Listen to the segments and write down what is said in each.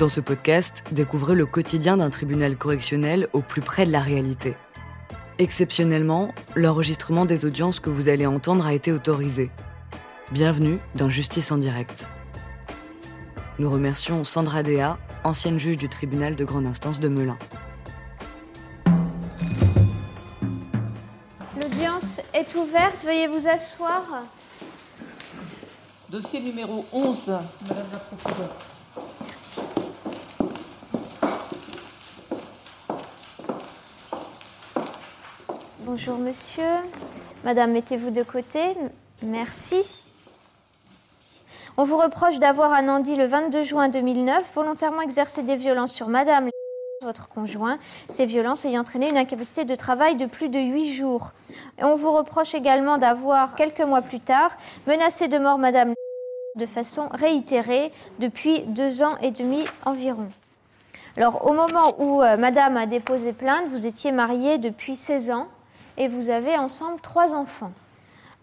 Dans ce podcast, découvrez le quotidien d'un tribunal correctionnel au plus près de la réalité. Exceptionnellement, l'enregistrement des audiences que vous allez entendre a été autorisé. Bienvenue dans Justice en direct. Nous remercions Sandra Dea, ancienne juge du tribunal de grande instance de Melun. L'audience est ouverte, veuillez vous asseoir. Dossier numéro 11, Madame la procureure. Bonjour monsieur. Madame, mettez-vous de côté. Merci. On vous reproche d'avoir à Nandy le 22 juin 2009 volontairement exercé des violences sur Madame votre conjoint, ces violences ayant entraîné une incapacité de travail de plus de huit jours. Et on vous reproche également d'avoir, quelques mois plus tard, menacé de mort Madame de façon réitérée depuis deux ans et demi environ. Alors, au moment où euh, Madame a déposé plainte, vous étiez mariés depuis 16 ans et vous avez ensemble trois enfants.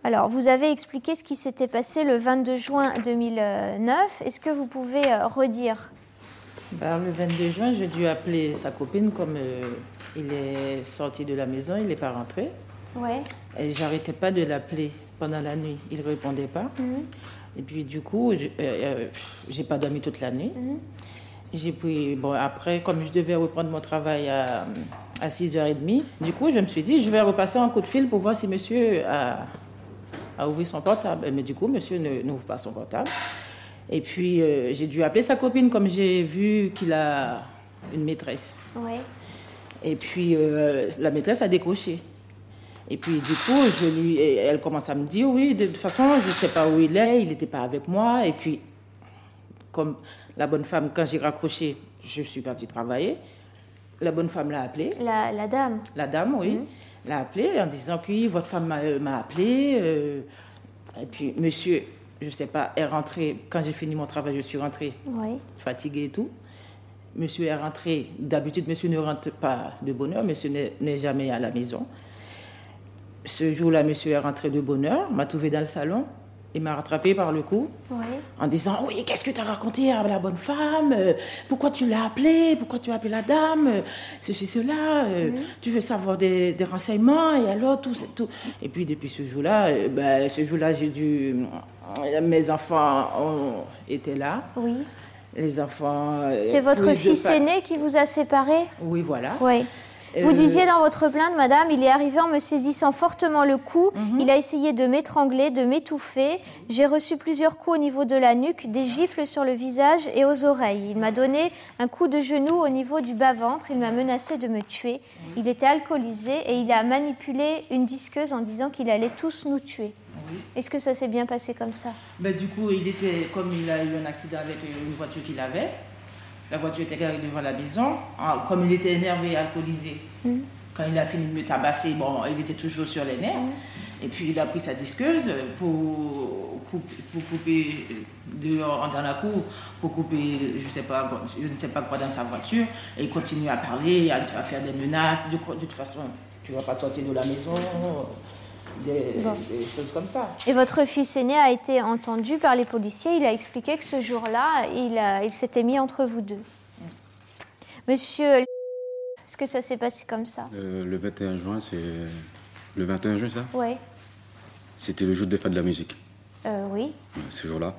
Alors, vous avez expliqué ce qui s'était passé le 22 juin 2009. Est-ce que vous pouvez euh, redire? Ben, le 22 juin, j'ai dû appeler sa copine comme euh, il est sorti de la maison, il n'est pas rentré. Ouais. Et j'arrêtais pas de l'appeler pendant la nuit. Il ne répondait pas. Et puis du coup, je- euh, euh, j'ai pas dormi toute la nuit. J'ai pris, bon, après, comme je devais reprendre mon travail à, à 6h30, du coup, je me suis dit, je vais repasser un coup de fil pour voir si monsieur a, a ouvert son portable. Mais du coup, monsieur n'ouvre pas son portable. Et puis, euh, j'ai dû appeler sa copine comme j'ai vu qu'il a une maîtresse. Ouais. Et puis, euh, la maîtresse a décroché. Et puis, du coup, je lui, elle commence à me dire, oui, de toute façon, je ne sais pas où il est, il n'était pas avec moi. Et puis, comme la bonne femme, quand j'ai raccroché, je suis partie travailler. La bonne femme l'a appelé, La, la dame. la dame, oui, l'a appelé en disant que oui, votre femme m'a euh, appelé. euh, et puis, monsieur, je ne sais pas, est rentré, quand j'ai fini mon travail, je suis rentrée Oui. fatigué et tout. Monsieur est rentré. D'habitude, monsieur ne rentre pas de bonne heure. Monsieur n'est- n'est jamais à la maison. Ce jour-là, monsieur est rentré de bonne heure, m'a trouvé dans le salon. Il m'a rattrapé par le cou en disant Oui, qu'est-ce que tu as raconté à la bonne femme Euh, Pourquoi tu l'as appelée Pourquoi tu as appelé la dame Euh, Ceci, cela. euh, Tu veux savoir des, des renseignements Et alors, tout. Et puis, depuis ce jour-là, ben, ce jour-là, j'ai dû. Mes enfants ont été là. Oui. Les enfants. C'est votre fils aîné qui vous a séparés Oui, voilà. Oui. Vous Euh, disiez dans votre plainte, madame, il est arrivé en me saisissant fortement le cou. Mhm. Il a essayé de m'étrangler, de m'étouffer. J'ai reçu plusieurs coups au niveau de la nuque, des gifles sur le visage et aux oreilles. Il m'a donné un coup de genou au niveau du bas-ventre. Il m'a menacé de me tuer. Il était alcoolisé et il a manipulé une disqueuse en disant qu'il allait tous nous tuer. Est-ce que ça s'est bien passé comme ça? Ben, du coup, il était, comme il a eu un accident avec une voiture qu'il avait, la voiture était garée devant la maison. Ah, Comme il était énervé et alcoolisé, quand il a fini de me tabasser, bon, il était toujours sur les nerfs. Et puis il a pris sa disqueuse pour, coup- pour couper dehors dans la cour, pour couper, je, sais pas, je ne sais pas quoi dans sa voiture. Et il continue à parler, à, à faire des menaces. De, de toute façon, tu ne vas pas sortir de la maison, des, Bon. des choses comme ça. Et votre fils aîné a été entendu par les policiers. Il a expliqué que ce jour-là, il, a- il s'était mis entre vous deux. Monsieur, est-ce que ça s'est passé comme ça? Euh, le 21 juin, c'est. Le 21 juin, ça? Oui. C'était le jour des fêtes de la musique, Euh, oui. ouais, ce jour-là.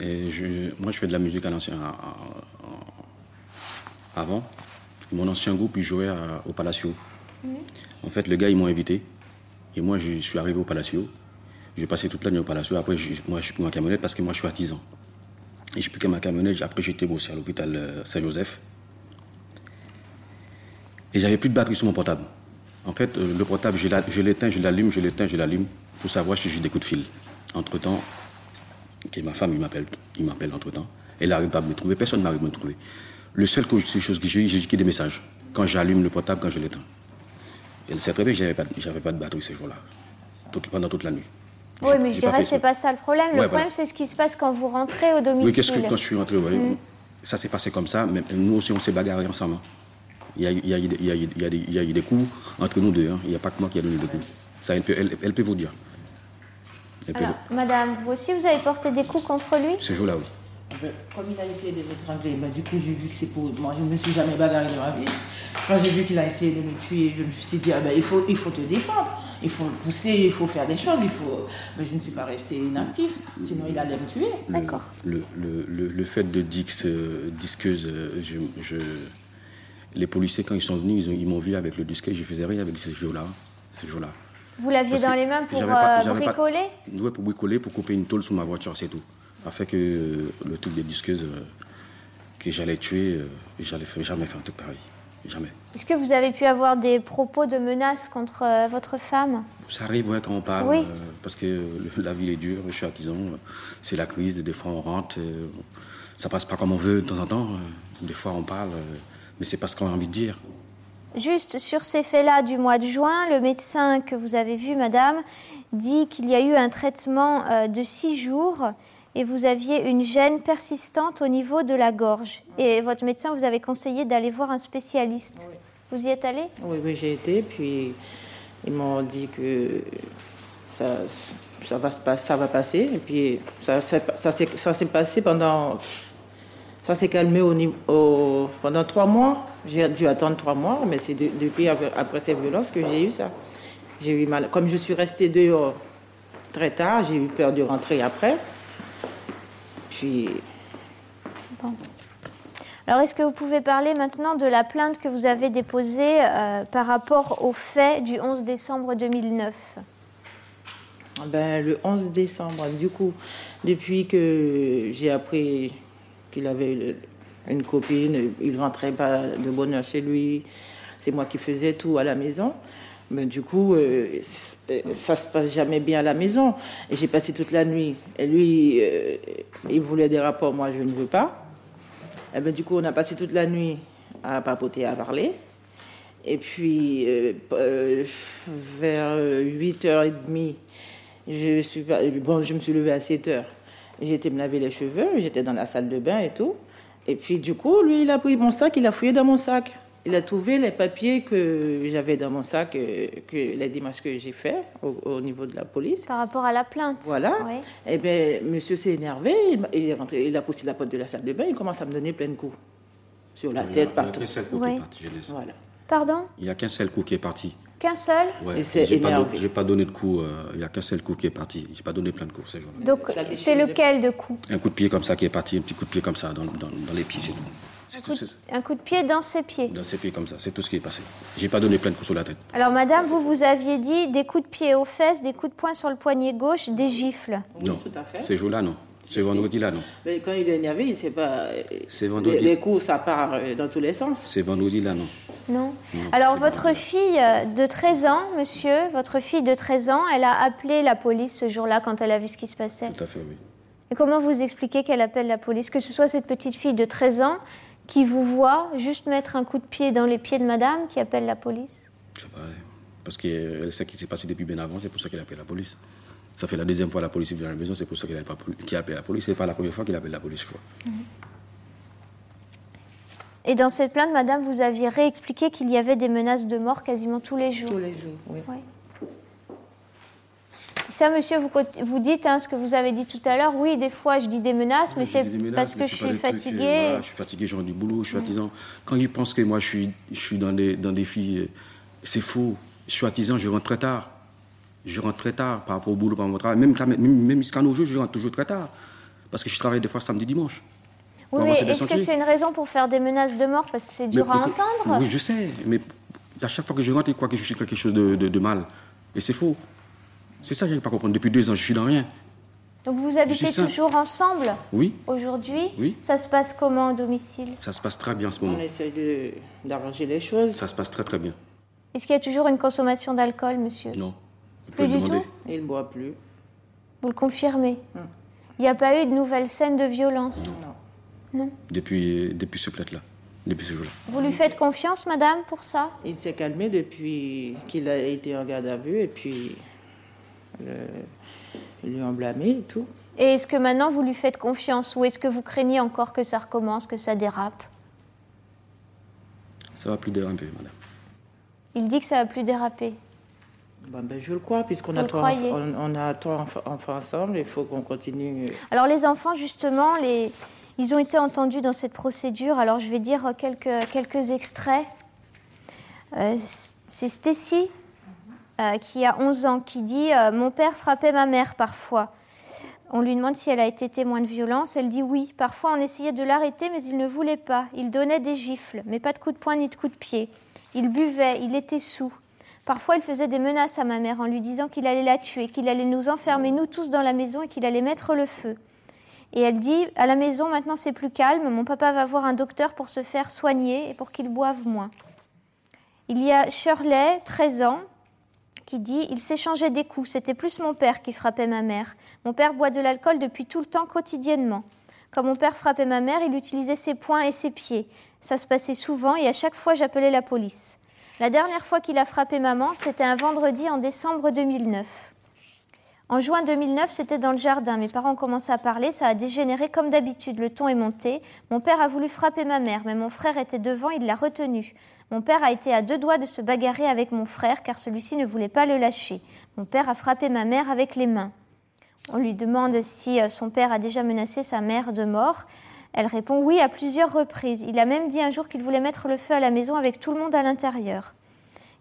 Et je, moi, je fais de la musique à l'ancien. avant. Mon ancien groupe, il jouait à- au Palacio. En fait, le gars, ils m'ont invité. Et moi, je suis arrivé au Palacio. J'ai passé toute la nuit au Palacio. Après, je- moi, je suis pris ma camionnette parce que moi, je suis artisan. Et j'ai pris ma camionnette. Après, j'étais bossé à l'hôpital euh, Saint-Joseph. Et j'avais plus de batterie sur mon portable. En fait, euh, le portable, je l'éteins, je l'allume, je l'éteins, je l'allume pour savoir si j'ai des coups de fil. Entre-temps, ma femme, il m'appelle, il m'appelle entre-temps. Elle n'arrive pas à me trouver, personne n'arrive à me trouver. Le seul chose que j'ai eu, j'ai des messages. Quand j'allume le portable, quand je l'éteins. Elle sait très bien que j'avais pas, j'avais pas de batterie ce jour-là. Pendant toute la nuit. Oui, mais je dirais que c'est ça. pas ça le problème. Le Ouais, problème, voilà. c'est ce qui se passe quand vous rentrez au domicile. Oui, qu'est-ce que quand je suis rentré, ouais, ça s'est passé comme ça, mais nous aussi on s'est bagarré ensemble. Il y a, il y a eu des- il y a eu- il y a des- il y a eu des coups entre nous deux, hein. il n'y a pas que moi qui a donné des coups. Ça, elle peut, elle, elle peut vous dire. Madame, vous aussi, vous avez porté des coups contre lui? Ce jour-là, oui. Ben, comme il a essayé de m'étrangler, ben, du coup j'ai vu que c'est pour moi. Je ne me suis jamais bagarré dans ma vie. Quand j'ai vu qu'il a essayé de me tuer, je me suis dit, ah ben, il, faut, il faut te défendre. Il faut pousser, il faut faire des choses. Il faut... Mais je ne suis pas resté inactif, sinon il allait me tuer. D'accord. Le, le, le, le, fait de Dix, euh, disqueuse, je, je, les policiers, quand ils sont venus, ils, ils m'ont vu avec le disque, je faisais rien avec ce jour-là. Ce jour-là. Vous l'aviez dans les mains pour pas, euh, bricoler? Oui, pour bricoler, pour couper une tôle sous ma voiture, c'est tout. Afin que euh, le truc des disqueuses euh, que j'allais tuer, euh, j'allais jamais faire un truc pareil. Jamais. Est-ce que vous avez pu avoir des propos de menaces contre votre femme? Ça arrive ouais, quand on parle, Oui. parce que la vie est dure, je suis artisan, c'est la crise, des fois on rentre, ça passe pas comme on veut de temps en temps, des fois on parle, mais c'est pas ce qu'on a envie de dire. Juste sur ces faits-là du mois de juin, le médecin que vous avez vu, madame, dit qu'il y a eu un traitement de six jours et vous aviez une gêne persistante au niveau de la gorge. Et votre médecin vous avait conseillé d'aller voir un spécialiste. Vous y êtes allé? Oui, oui, j'ai été, puis ils m'ont dit que ça, ça, va, ça va passer. Et puis ça, s'est- ça, s'est- ça s'est passé pendant. Ça s'est calmé au, niveau- au- pendant trois mois. J'ai dû attendre trois mois, mais c'est de- depuis après, après ces violences que j'ai eu ça. J'ai eu mal. Comme je suis restée dehors très tard, j'ai eu peur de rentrer après. Puis Alors, est-ce que vous pouvez parler maintenant de la plainte que vous avez déposée euh, par rapport aux faits du 11 décembre 2009 Ben, le 11 décembre, du coup, depuis que j'ai appris qu'il avait une copine, il rentrait pas de bonne heure chez lui, c'est moi qui faisais tout à la maison. Mais du coup, euh, c- ça se passe jamais bien à la maison. Et j'ai passé toute la nuit. Et lui, euh, il voulait des rapports, moi je ne veux pas. Et ben, du coup, on a passé toute la nuit à papoter, à parler. Et puis, euh, euh, vers 8h30, je, suis, bon, je me suis levée à 7h. J'ai été me laver les cheveux, j'étais dans la salle de bain et tout. Et puis, du coup, lui, il a pris mon sac, il a fouillé dans mon sac. Il a trouvé les papiers que j'avais dans mon sac, euh, que, les démarches que j'ai fait au, au niveau de la police. par rapport à la plainte Voilà. Oui. Eh bien, monsieur s'est énervé, il, est rentré, il a poussé la porte de la salle de bain, il commence à me donner plein de coups. Sur la tête, il y a partout. qu'un seul coup qui Ouais. est parti, je laisse. Voilà. Pardon? Il n'y a qu'un seul coup qui est parti. Qu'un seul? Ouais. Et c'est J'ai pas, don- donné de coup, euh, il n'y a qu'un seul coup qui est parti. J'ai pas donné plein de coups ce jour-là. Donc, c'est lequel de coup Un coup de pied comme ça qui est parti, un petit coup de pied comme ça dans, dans, dans les pieds, c'est tout. C'est tout, c'est- Un coup de pied dans ses pieds. dans ses pieds comme ça, c'est tout ce qui est passé. J'ai pas donné plein de coups sur la tête. Alors, madame, vous vous aviez dit des coups de pied aux fesses, des coups de poing sur le poignet gauche, des gifles. Oui, non, tout à fait. ces jours-là, non. Ce vendredi-là, non. Mais quand il est énervé, il sait pas. C'est vendredi. Les, les coups, ça part euh, dans tous les sens. Ces vendredis-là, non. Non. Non, Alors, c'est votre fille de 13 ans, monsieur, votre fille de 13 ans, elle a appelé la police ce jour-là quand elle a vu ce qui se passait. Tout à fait, oui. Et comment vous expliquez qu'elle appelle la police? Que ce soit cette petite fille de 13 ans qui vous voit juste mettre un coup de pied dans les pieds de madame qui appelle la police? Je sais pas. Parce qu'elle sait ce qui s'est passé depuis bien avant, c'est pour ça qu'elle appelle la police. Ça fait la deuxième fois la police vient à la maison, c'est pour ça qu'elle a appelé la police. C'est pas la première fois qu'il appelle la police, je crois. Et dans cette plainte, madame, vous aviez réexpliqué qu'il y avait des menaces de mort quasiment tous les jours? Tous les jours, oui. Ouais. Ça, monsieur, vous, vous dites hein, ce que vous avez dit tout à l'heure. Oui, des fois, je dis des menaces, mais c'est parce que je suis voilà, je suis fatigué, j'ai du boulot, je suis artisan. Quand ils pensent que moi, je suis, je suis dans, des, dans des filles, c'est faux. Je suis artisan, je rentre très tard. Je rentre très tard par rapport au boulot, par rapport au travail. Même, même, même jusqu'à nos jours, je rentre toujours très tard. Parce que je travaille des fois samedi, dimanche. Oui, mais est-ce que c'est une raison pour faire des menaces de mort? Parce que c'est dur Mais- à entendre. Oui, je sais, mais à chaque fois que je rentre, ils croient que je suis quelque chose de, de- de mal. Et c'est faux. C'est ça que je n'arrive pas comprendre. Depuis deux ans, je suis dans rien. Donc vous habitez toujours ensemble Oui, aujourd'hui Oui. Ça se passe comment au domicile? Ça se passe très bien en ce moment. On essaie de- d'arranger les choses. Ça se passe très très bien. Est-ce qu'il y a toujours une consommation d'alcool, monsieur? Non. Vous Plus du demander. tout? Il ne boit plus. Vous le confirmez? Hum. Il n'y a pas eu de nouvelles scènes de violence? Non. Depuis, depuis ce plate-là. Depuis ce jour-là. Vous lui faites confiance, madame, pour ça? Il s'est calmé depuis qu'il a été en garde à vue et puis lui ont blâmé et tout. Et est-ce que maintenant vous lui faites confiance ou est-ce que vous craignez encore que ça recommence, que ça dérape? Ça va plus déraper, madame. Il dit que ça va plus déraper. Bon, ben, je le crois, puisqu'on a, trois on, on a trois enfants, ensemble, il faut qu'on continue. Alors les enfants, justement, les... Ils ont été entendus dans cette procédure, alors je vais dire quelques, quelques extraits. Euh, c'est Stacy, euh, qui a 11 ans, qui dit euh, Mon père frappait ma mère parfois. On lui demande si elle a été témoin de violence. Elle dit oui. Parfois, on essayait de l'arrêter, mais il ne voulait pas. Il donnait des gifles, mais pas de coups de poing ni de coups de pied. Il buvait, il était sous. Parfois, il faisait des menaces à ma mère en lui disant qu'il allait la tuer, qu'il allait nous enfermer, nous tous, dans la maison et qu'il allait mettre le feu. Et elle dit À la maison, maintenant c'est plus calme, mon papa va voir un docteur pour se faire soigner et pour qu'il boive moins. Il y a Shirley, 13 ans, qui dit Il s'échangeait des coups, c'était plus mon père qui frappait ma mère. Mon père boit de l'alcool depuis tout le temps, quotidiennement. Quand mon père frappait ma mère, il utilisait ses poings et ses pieds. Ça se passait souvent et à chaque fois j'appelais la police. La dernière fois qu'il a frappé maman, c'était un vendredi en décembre 2009. En juin 2009, c'était dans le jardin. Mes parents ont commencé à parler, ça a dégénéré comme d'habitude. Le ton est monté. Mon père a voulu frapper ma mère, mais mon frère était devant, il l'a retenu. Mon père a été à deux doigts de se bagarrer avec mon frère car celui-ci ne voulait pas le lâcher. Mon père a frappé ma mère avec les mains. On lui demande si euh, son père a déjà menacé sa mère de mort. Elle répond oui à plusieurs reprises. Il a même dit un jour qu'il voulait mettre le feu à la maison avec tout le monde à l'intérieur.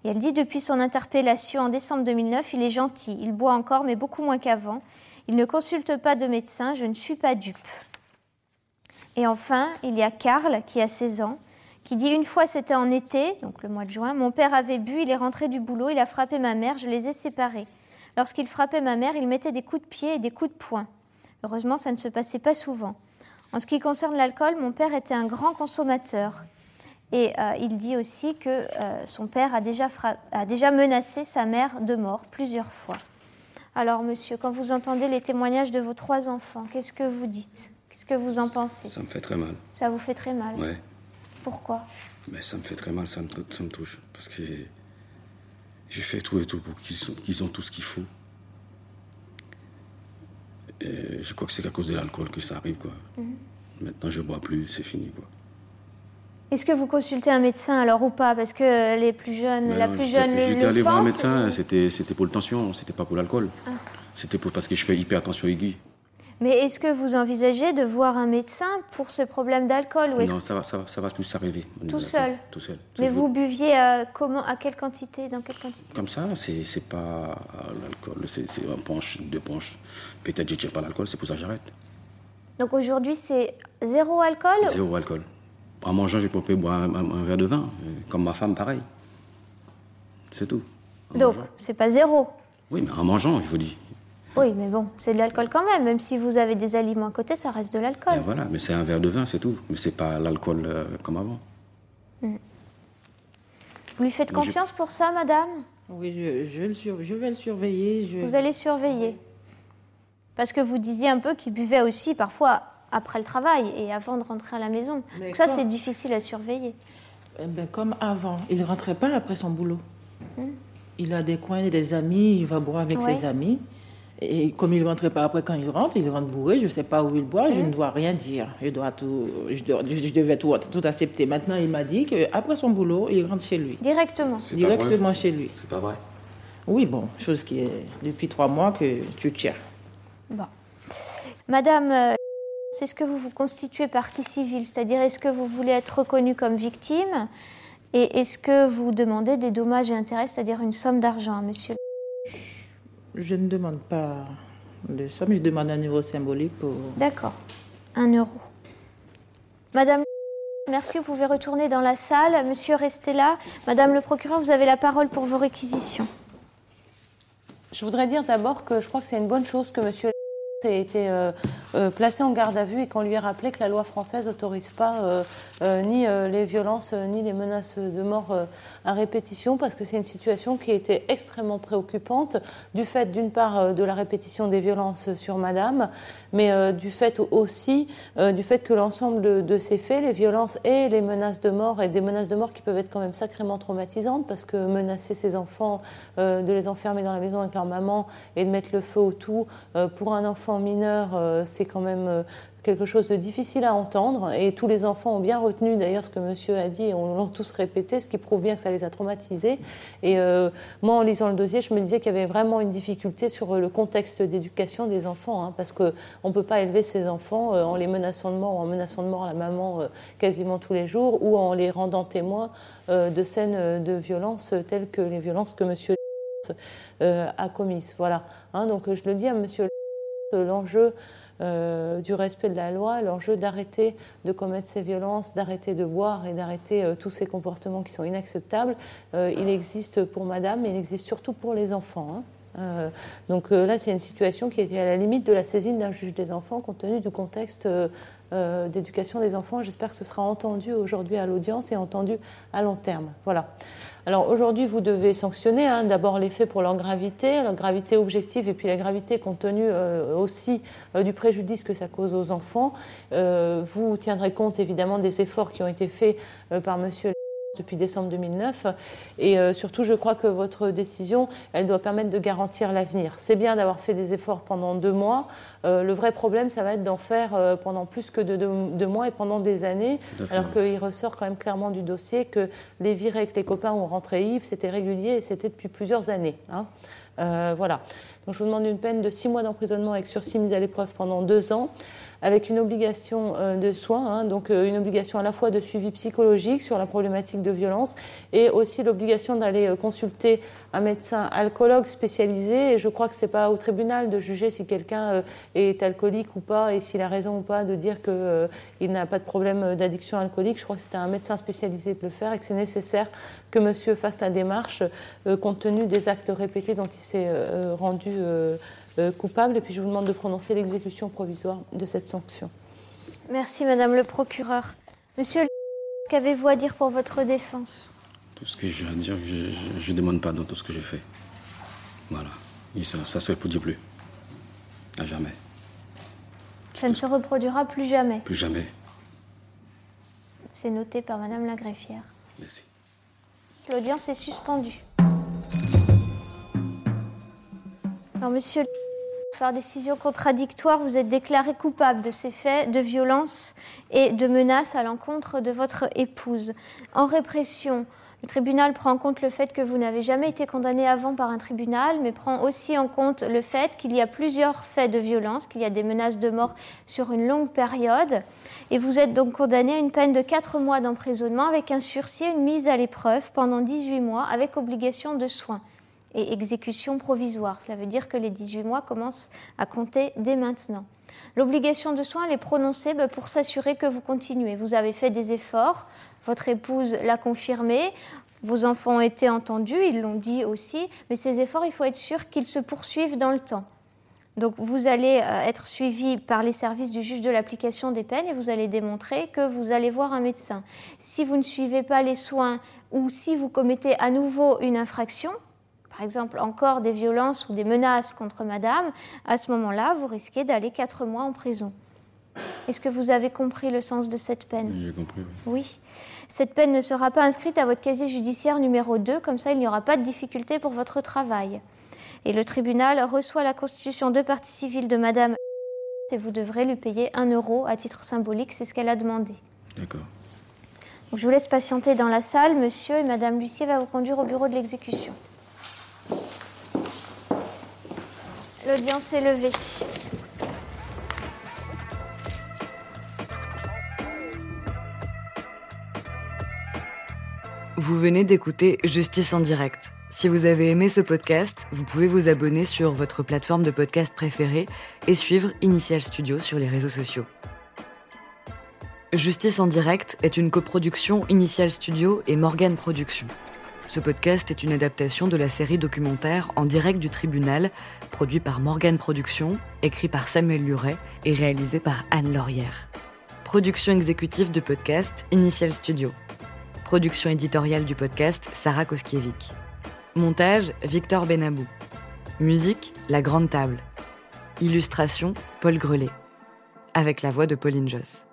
Et elle dit depuis son interpellation en décembre 2009, il est gentil, il boit encore mais beaucoup moins qu'avant. Il ne consulte pas de médecin, je ne suis pas dupe. Et enfin, il y a Karl qui a 16 ans, qui dit une fois c'était en été, donc le mois de juin, mon père avait bu, il est rentré du boulot, il a frappé ma mère, je les ai séparés. Lorsqu'il frappait ma mère, il mettait des coups de pied et des coups de poing. Heureusement, ça ne se passait pas souvent. En ce qui concerne l'alcool, mon père était un grand consommateur. Et euh, il dit aussi que euh, son père a déjà, a déjà menacé sa mère de mort plusieurs fois. Alors, monsieur, quand vous entendez les témoignages de vos trois enfants, qu'est-ce que vous dites? Qu'est-ce que vous en pensez? Ça me fait très mal. Ça vous fait très mal? Ouais. Pourquoi? Mais ça me fait très mal, ça me, ça me touche. Parce que j'ai fait tout et tout pour qu'ils qu'ils ont tout ce qu'il faut. Et je crois que c'est à cause de l'alcool que ça arrive, quoi. Mhm. Maintenant, je bois plus, c'est fini, quoi. Est-ce que vous consultez un médecin alors ou pas? Parce que les plus jeunes, la plus jeune le, J'étais allé voir un médecin, c'était c'était pour le tension, c'était pas pour l'alcool. Ah. C'était parce que je fais hyper attention aiguë. Mais est-ce que vous envisagez de voir un médecin pour ce problème d'alcool ou Non, ça va, ça va, ça va tous arriver. Tout seul Tout seul. Mais vous buviez euh, comment À quelle quantité Dans quelle quantité? Comme ça, c'est c'est pas euh, l'alcool, c'est un punch, deux punches. Peut-être que je tiens pas l'alcool, c'est pour ça que j'arrête. Donc aujourd'hui, c'est zéro alcool? Zéro alcool. En mangeant, je peux boire un, un- un verre de vin, euh, comme ma femme, pareil. C'est tout. En Donc, c'est pas zéro. Oui, mais en mangeant, je vous dis. Oui, mais bon, c'est de l'alcool quand même. Même si vous avez des aliments à côté, ça reste de l'alcool. Et voilà, mais c'est un verre de vin, c'est tout. Mais c'est pas l'alcool euh, comme avant. Vous lui faites confiance pour ça, madame Oui, je, je, le sur- je vais le surveiller. Je... Vous allez surveiller. Parce que vous disiez un peu qu'il buvait aussi parfois après le travail et avant de rentrer à la maison. Mais Donc ça, c'est difficile à surveiller. Eh ben, comme avant, il ne rentrait pas après son boulot. Hmm. Il a des coins et des amis, il va boire avec Ouais. ses amis. Et comme il ne rentrait pas après quand il rentre, il rentre bourré, je ne sais pas où il boit, Hmm. je ne dois rien dire. Je, dois tout, je, dois- je devais tout, tout accepter. Maintenant, il m'a dit qu'après son boulot, il rentre chez lui. Directement. C'est pas vrai. Directement chez lui. C'est pas vrai. Oui, bon, chose qui est depuis trois mois que tu tiens. Bon. Madame, euh, c'est ce que vous vous constituez partie civile, c'est-à-dire est-ce que vous voulez être reconnue comme victime et est-ce que vous demandez des dommages et intérêts, c'est-à-dire une somme d'argent à monsieur Je ne demande pas de somme, je demande un euro symbolique pour... D'accord, un euro. Madame, merci, vous pouvez retourner dans la salle. Monsieur, restez là. Madame le procureur, vous avez la parole pour vos réquisitions. Je voudrais dire d'abord que je crois que c'est une bonne chose que monsieur ait été euh, euh, placé en garde à vue et qu'on lui ait rappelé que la loi française n'autorise pas euh, ni les violences ni les menaces de mort à répétition parce que c'est une situation qui était extrêmement préoccupante du fait d'une part de la répétition des violences sur madame mais du fait aussi du fait que l'ensemble de, de ces faits, les violences et les menaces de mort et des menaces de mort qui peuvent être quand même sacrément traumatisantes parce que menacer ses enfants, de les enfermer dans la maison avec leur maman et de mettre le feu au tout pour un enfant enfants mineurs, c'est quand même quelque chose de difficile à entendre. Et tous les enfants ont bien retenu d'ailleurs ce que monsieur a dit et on l'a tous répété, ce qui prouve bien que ça les a traumatisés. Et euh, moi, en lisant le dossier, je me disais qu'il y avait vraiment une difficulté sur le contexte d'éducation des enfants, hein, parce qu'on ne peut pas élever ces enfants euh, en les menaçant de mort ou en menaçant de mort la maman euh, quasiment tous les jours ou en les rendant témoins de scènes de violence telles que les violences que monsieur a commises. Voilà. Hein, donc je le dis à monsieur l'enjeu euh, du respect de la loi, l'enjeu d'arrêter de commettre ces violences, d'arrêter de boire et d'arrêter euh, tous ces comportements qui sont inacceptables, euh, il existe pour madame, mais il existe surtout pour les enfants. Hein. donc là, c'est une situation qui était à la limite de la saisine d'un juge des enfants compte tenu du contexte d'éducation des enfants. J'espère que ce sera entendu aujourd'hui à l'audience et entendu à long terme. Voilà. Alors aujourd'hui, vous devez sanctionner hein, d'abord les faits pour leur gravité, leur gravité objective et puis la gravité compte tenu euh, aussi euh, du préjudice que ça cause aux enfants. Euh, vous tiendrez compte évidemment des efforts qui ont été faits par monsieur depuis décembre 2009. Et euh, surtout, je crois que votre décision, elle doit permettre de garantir l'avenir. C'est bien d'avoir fait des efforts pendant deux mois. Euh, le vrai problème, ça va être d'en faire euh, pendant plus que deux, mois et pendant des années. Alors qu'il ressort quand même clairement du dossier que les virées avec les copains ont rentré Yves, c'était régulier et c'était depuis plusieurs années. Hein. Voilà. Donc je vous demande une peine de six mois d'emprisonnement avec sursis mise à l'épreuve pendant deux ans avec une obligation euh, de soins, hein, donc euh, une obligation à la fois de suivi psychologique sur la problématique de violence et aussi l'obligation d'aller euh, consulter un médecin alcoologue spécialisé. Et je crois que ce n'est pas au tribunal de juger si quelqu'un est alcoolique ou pas et s'il a raison ou pas de dire qu'il n'a pas de problème d'addiction alcoolique. Je crois que c'est à un médecin spécialisé de le faire et que c'est nécessaire que monsieur fasse la démarche compte tenu des actes répétés dont il s'est rendu euh, coupable. Et puis je vous demande de prononcer l'exécution provisoire de cette sanction. Merci, Madame le procureur. Monsieur, qu'avez-vous à dire pour votre défense? Tout ce que j'ai à dire, je ne demande pas dans tout ce que j'ai fait. Voilà. Et ça ne se reproduit plus. À jamais. Ça ne se reproduira plus jamais Plus jamais. C'est noté par Madame la greffière. Merci. L'audience est suspendue. Alors, monsieur par décision contradictoire, vous êtes déclaré coupable de ces faits de violence et de menaces à l'encontre de votre épouse. En répression, le tribunal prend en compte le fait que vous n'avez jamais été condamné avant par un tribunal, mais prend aussi en compte le fait qu'il y a plusieurs faits de violence, qu'il y a des menaces de mort sur une longue période. Et vous êtes donc condamné à une peine de 4 mois d'emprisonnement avec un sursis et une mise à l'épreuve pendant 18 mois avec obligation de soins et exécution provisoire. Cela veut dire que les 18 mois commencent à compter dès maintenant. L'obligation de soins est prononcée bah, pour s'assurer que vous continuez. Vous avez fait des efforts, votre épouse l'a confirmé, vos enfants ont été entendus, ils l'ont dit aussi, mais ces efforts, il faut être sûr qu'ils se poursuivent dans le temps. Donc vous allez euh, être suivi par les services du juge de l'application des peines et vous allez démontrer que vous allez voir un médecin. Si vous ne suivez pas les soins ou si vous commettez à nouveau une infraction, par exemple encore des violences ou des menaces contre madame, à ce moment-là, vous risquez d'aller quatre mois en prison. Est-ce que vous avez compris le sens de cette peine? J'ai compris. Oui. oui. Cette peine ne sera pas inscrite à votre casier judiciaire numéro 2, comme ça il n'y aura pas de difficulté pour votre travail. Et le tribunal reçoit la constitution de partie civile de madame et vous devrez lui payer un euro à titre symbolique, c'est ce qu'elle a demandé. D'accord. je vous laisse patienter dans la salle. Monsieur et madame Lucier va vous conduire au bureau de l'exécution. L'audience est levée. Vous venez d'écouter Justice en direct. Si vous avez aimé ce podcast, vous pouvez vous abonner sur votre plateforme de podcast préférée et suivre Initial Studio sur les réseaux sociaux. Justice en direct est une coproduction Initial Studio et Morgan Productions. Ce podcast est une adaptation de la série documentaire En direct du tribunal, produit par Morgan Productions, écrit par Samuel Luret et réalisé par Anne Laurière. Production exécutive du podcast Initial Studio. Production éditoriale du podcast Sarah Koskiewicz. Montage Victor Benabou. Musique La Grande Table. Illustration Paul Grelet. Avec la voix de Pauline Joss.